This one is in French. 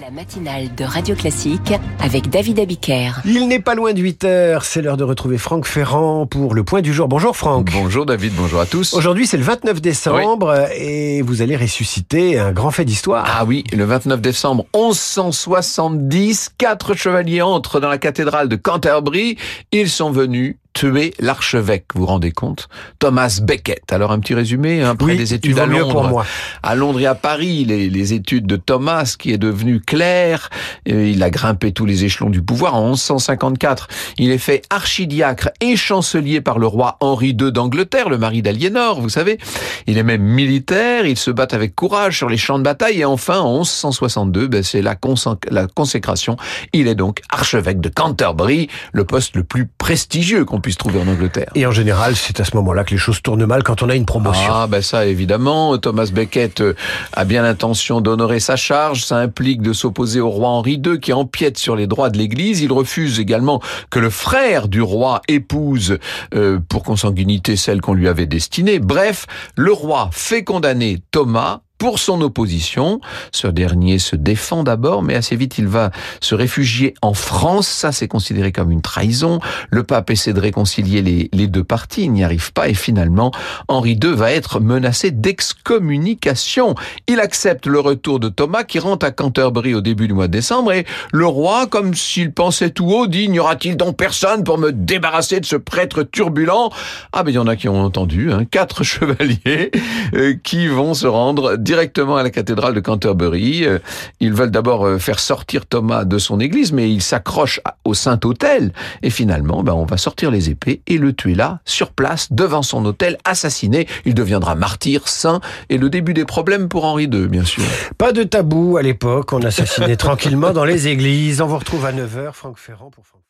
La matinale de Radio Classique avec David Abiker. Il n'est pas loin de 8 heures, c'est l'heure de retrouver Franck Ferrand pour le point du jour. Bonjour Franck. Bonjour David, bonjour à tous. Aujourd'hui c'est le 29 décembre et vous allez ressusciter un grand fait d'histoire. Ah oui, le 29 décembre 1170, quatre chevaliers entrent dans la cathédrale de Canterbury. Ils sont venus tuer l'archevêque, vous vous rendez compte? Thomas Becket. Alors un petit résumé, hein, après des études à Londres, pour moi. à Londres et à Paris, les, les, études de Thomas qui est devenu clerc, il a grimpé tous les échelons du pouvoir en 1154. Il est fait archidiacre et chancelier par le roi Henri II d'Angleterre, le mari d'Aliénor, vous savez. Il est même militaire, il se bat avec courage sur les champs de bataille et enfin en 1162, ben, c'est la, la consécration. Il est donc archevêque de Canterbury, le poste le plus prestigieux qu'on puisse trouver en Angleterre. Et en général, c'est à ce moment-là que les choses tournent mal quand on a une promotion. Ah, ben ça, évidemment. Thomas Becket euh, a bien l'intention d'honorer sa charge. Ça implique de s'opposer au roi Henri II qui empiète sur les droits de l'Église. Il refuse également que le frère du roi épouse euh, pour consanguinité celle qu'on lui avait destinée. Bref, le roi fait condamner Thomas pour son opposition. Ce dernier se défend d'abord, mais assez vite il va se réfugier en France. Ça, c'est considéré comme une trahison. Le pape essaie de réconcilier les, deux parties, il n'y arrive pas, et finalement, Henri II va être menacé d'excommunication. Il accepte le retour de Thomas, qui rentre à Canterbury au début du mois de décembre, et le roi, comme s'il pensait tout haut, dit, n'y aura-t-il donc personne pour me débarrasser de ce prêtre turbulent? Ah ben il y en a qui ont entendu, hein, quatre chevaliers euh, qui vont se rendre directement à la cathédrale de Canterbury. Euh, ils veulent d'abord euh, faire sortir Thomas de son église, mais il s'accroche au Saint-Autel. Et finalement, ben, on va sortir les épées et le tuer là, sur place, devant son hôtel, assassiné. Il deviendra martyr, saint, et le début des problèmes pour Henri II, bien sûr. Pas de tabou à l'époque, on assassinait tranquillement dans les églises. On vous retrouve à 9h, Franck Ferrand pour Franck.